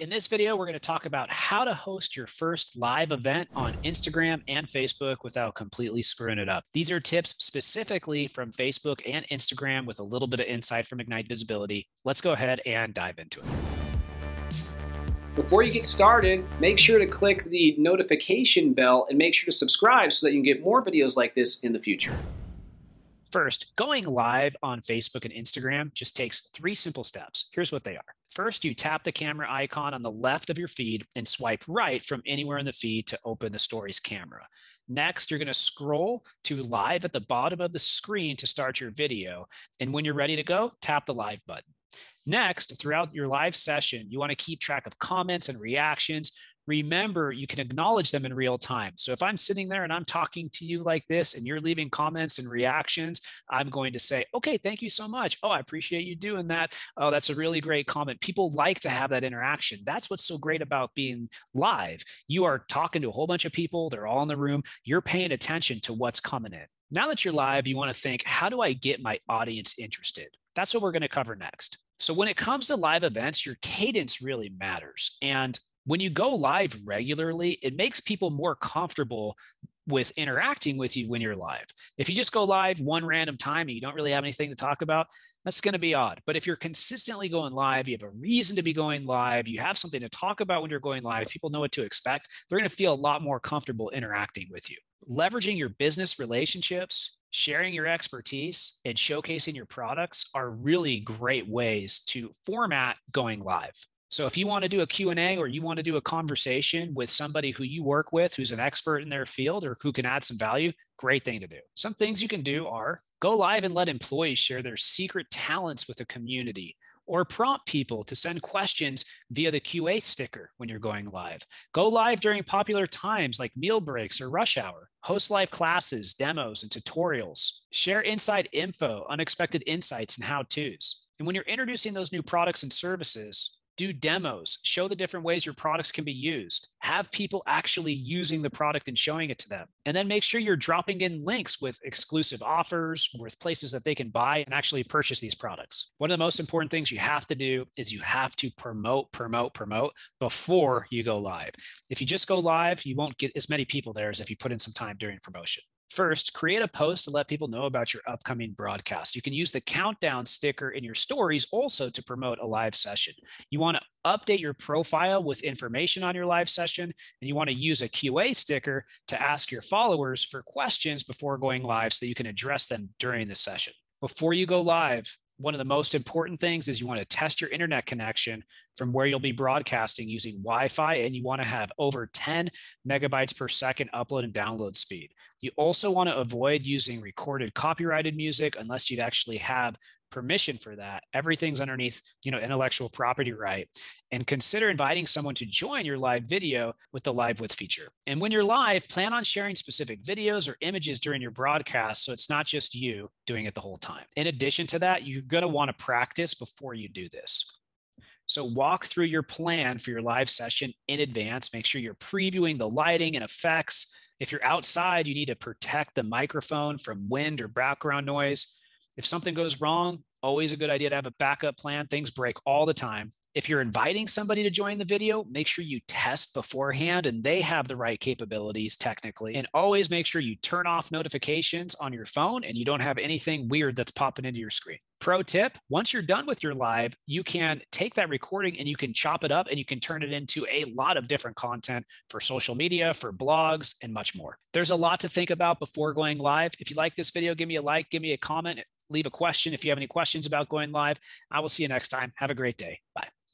In this video, we're going to talk about how to host your first live event on Instagram and Facebook without completely screwing it up. These are tips specifically from Facebook and Instagram with a little bit of insight from Ignite Visibility. Let's go ahead and dive into it. Before you get started, make sure to click the notification bell and make sure to subscribe so that you can get more videos like this in the future. First, going live on Facebook and Instagram just takes three simple steps. Here's what they are. First, you tap the camera icon on the left of your feed and swipe right from anywhere in the feed to open the stories camera. Next, you're going to scroll to live at the bottom of the screen to start your video. And when you're ready to go, tap the live button. Next, throughout your live session, you want to keep track of comments and reactions remember you can acknowledge them in real time. So if I'm sitting there and I'm talking to you like this and you're leaving comments and reactions, I'm going to say, okay, thank you so much. Oh, I appreciate you doing that. Oh, that's a really great comment. People like to have that interaction. That's what's so great about being live. You are talking to a whole bunch of people, they're all in the room, you're paying attention to what's coming in. Now that you're live, you want to think, how do I get my audience interested? That's what we're going to cover next. So, when it comes to live events, your cadence really matters. And when you go live regularly, it makes people more comfortable with interacting with you when you're live. If you just go live one random time and you don't really have anything to talk about, that's going to be odd. But if you're consistently going live, you have a reason to be going live, you have something to talk about when you're going live, people know what to expect, they're going to feel a lot more comfortable interacting with you. Leveraging your business relationships, sharing your expertise, and showcasing your products are really great ways to format going live. So if you want to do a Q&A or you want to do a conversation with somebody who you work with who's an expert in their field or who can add some value, great thing to do. Some things you can do are go live and let employees share their secret talents with the community or prompt people to send questions via the QA sticker when you're going live. Go live during popular times like meal breaks or rush hour. Host live classes, demos, and tutorials. Share inside info, unexpected insights, and how to's. And when you're introducing those new products and services, do demos, show the different ways your products can be used, have people actually using the product and showing it to them. And then make sure you're dropping in links with exclusive offers, with places that they can buy and actually purchase these products. One of the most important things you have to do is you have to promote, promote, promote before you go live. If you just go live, you won't get as many people there as if you put in some time during promotion. First, create a post to let people know about your upcoming broadcast. You can use the countdown sticker in your stories also to promote a live session. You want to update your profile with information on your live session, and you want to use a QA sticker to ask your followers for questions before going live so you can address them during the session. Before you go live, one of the most important things is you want to test your internet connection from where you'll be broadcasting using Wi-Fi, and you want to have over 10 megabytes per second upload and download speed. You also want to avoid using recorded copyrighted music unless you actually have permission for that. Everything's underneath, you know, intellectual property right. And consider inviting someone to join your live video with the live with feature. And when you're live, plan on sharing specific videos or images during your broadcast so it's not just you doing it the whole time. In addition to that, you're going to want to practice before you do this. So walk through your plan for your live session in advance. Make sure you're previewing the lighting and effects. If you're outside, you need to protect the microphone from wind or background noise. If something goes wrong, always a good idea to have a backup plan. Things break all the time. If you're inviting somebody to join the video, make sure you test beforehand and they have the right capabilities technically. And always make sure you turn off notifications on your phone and you don't have anything weird that's popping into your screen. Pro tip once you're done with your live, you can take that recording and you can chop it up and you can turn it into a lot of different content for social media, for blogs, and much more. There's a lot to think about before going live. If you like this video, give me a like, give me a comment leave a question if you have any questions about going live. I will see you next time. Have a great day. Bye.